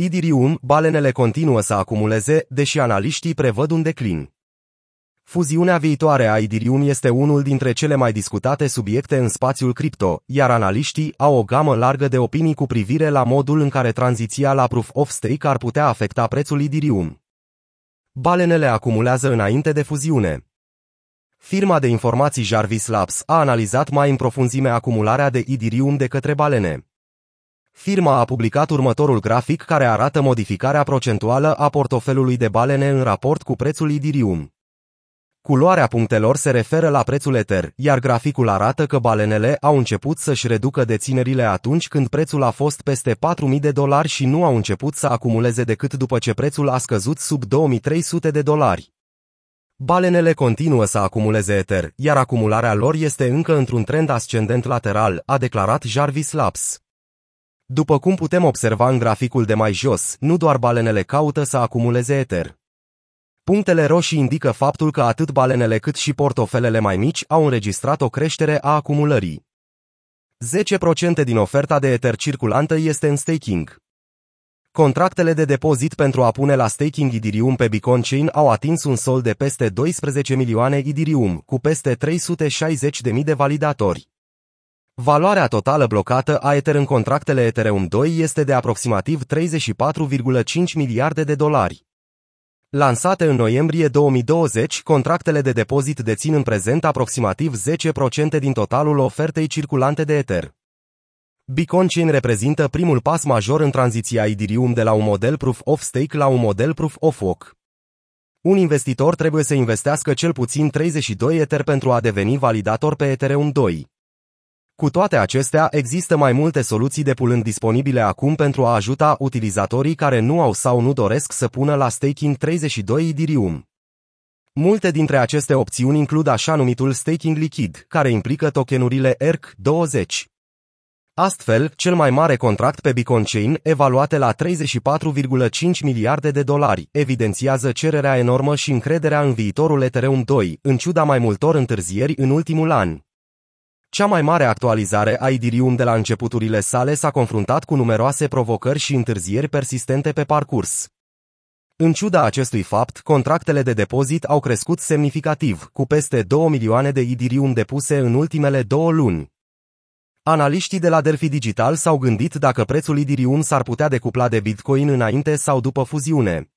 Idirium, balenele continuă să acumuleze, deși analiștii prevăd un declin. Fuziunea viitoare a Idirium este unul dintre cele mai discutate subiecte în spațiul cripto, iar analiștii au o gamă largă de opinii cu privire la modul în care tranziția la Proof of Stake ar putea afecta prețul Idirium. Balenele acumulează înainte de fuziune. Firma de informații Jarvis Labs a analizat mai în profunzime acumularea de Idirium de către balene. Firma a publicat următorul grafic care arată modificarea procentuală a portofelului de balene în raport cu prețul Idirium. Culoarea punctelor se referă la prețul Ether, iar graficul arată că balenele au început să-și reducă deținerile atunci când prețul a fost peste 4.000 de dolari și nu au început să acumuleze decât după ce prețul a scăzut sub 2.300 de dolari. Balenele continuă să acumuleze Ether, iar acumularea lor este încă într-un trend ascendent lateral, a declarat Jarvis Labs. După cum putem observa în graficul de mai jos, nu doar balenele caută să acumuleze Ether. Punctele roșii indică faptul că atât balenele cât și portofelele mai mici au înregistrat o creștere a acumulării. 10% din oferta de Ether circulantă este în staking. Contractele de depozit pentru a pune la staking Idirium pe Bitcoin Chain au atins un sol de peste 12 milioane Idirium, cu peste 360.000 de validatori. Valoarea totală blocată a Ether în contractele Ethereum 2 este de aproximativ 34,5 miliarde de dolari. Lansate în noiembrie 2020, contractele de depozit dețin în prezent aproximativ 10% din totalul ofertei circulante de Ether. Bitcoin Chain reprezintă primul pas major în tranziția Ethereum de la un model Proof of Stake la un model Proof of Work. Un investitor trebuie să investească cel puțin 32 Ether pentru a deveni validator pe Ethereum 2. Cu toate acestea, există mai multe soluții de pulând disponibile acum pentru a ajuta utilizatorii care nu au sau nu doresc să pună la staking 32 Ethereum. Multe dintre aceste opțiuni includ așa numitul staking lichid, care implică tokenurile ERC20. Astfel, cel mai mare contract pe Bitcoin Chain, evaluate la 34,5 miliarde de dolari, evidențiază cererea enormă și încrederea în viitorul Ethereum 2, în ciuda mai multor întârzieri în ultimul an. Cea mai mare actualizare a Idirium de la începuturile sale s-a confruntat cu numeroase provocări și întârzieri persistente pe parcurs. În ciuda acestui fapt, contractele de depozit au crescut semnificativ, cu peste 2 milioane de Idirium depuse în ultimele două luni. Analiștii de la Delphi Digital s-au gândit dacă prețul Idirium s-ar putea decupla de Bitcoin înainte sau după fuziune.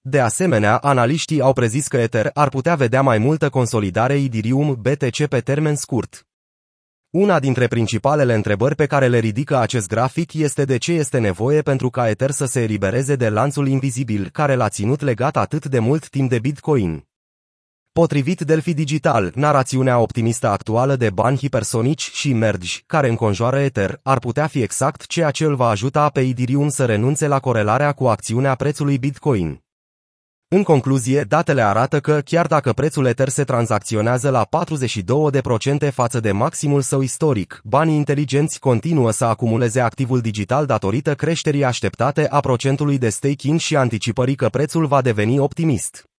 De asemenea, analiștii au prezis că Ether ar putea vedea mai multă consolidare Idirium BTC pe termen scurt. Una dintre principalele întrebări pe care le ridică acest grafic este de ce este nevoie pentru ca Ether să se elibereze de lanțul invizibil care l-a ținut legat atât de mult timp de Bitcoin. Potrivit Delphi Digital, narațiunea optimistă actuală de bani hipersonici și mergi, care înconjoară Ether, ar putea fi exact ceea ce îl va ajuta pe Ethereum să renunțe la corelarea cu acțiunea prețului Bitcoin. În concluzie, datele arată că, chiar dacă prețul Ether se tranzacționează la 42% față de maximul său istoric, banii inteligenți continuă să acumuleze activul digital datorită creșterii așteptate a procentului de staking și anticipării că prețul va deveni optimist.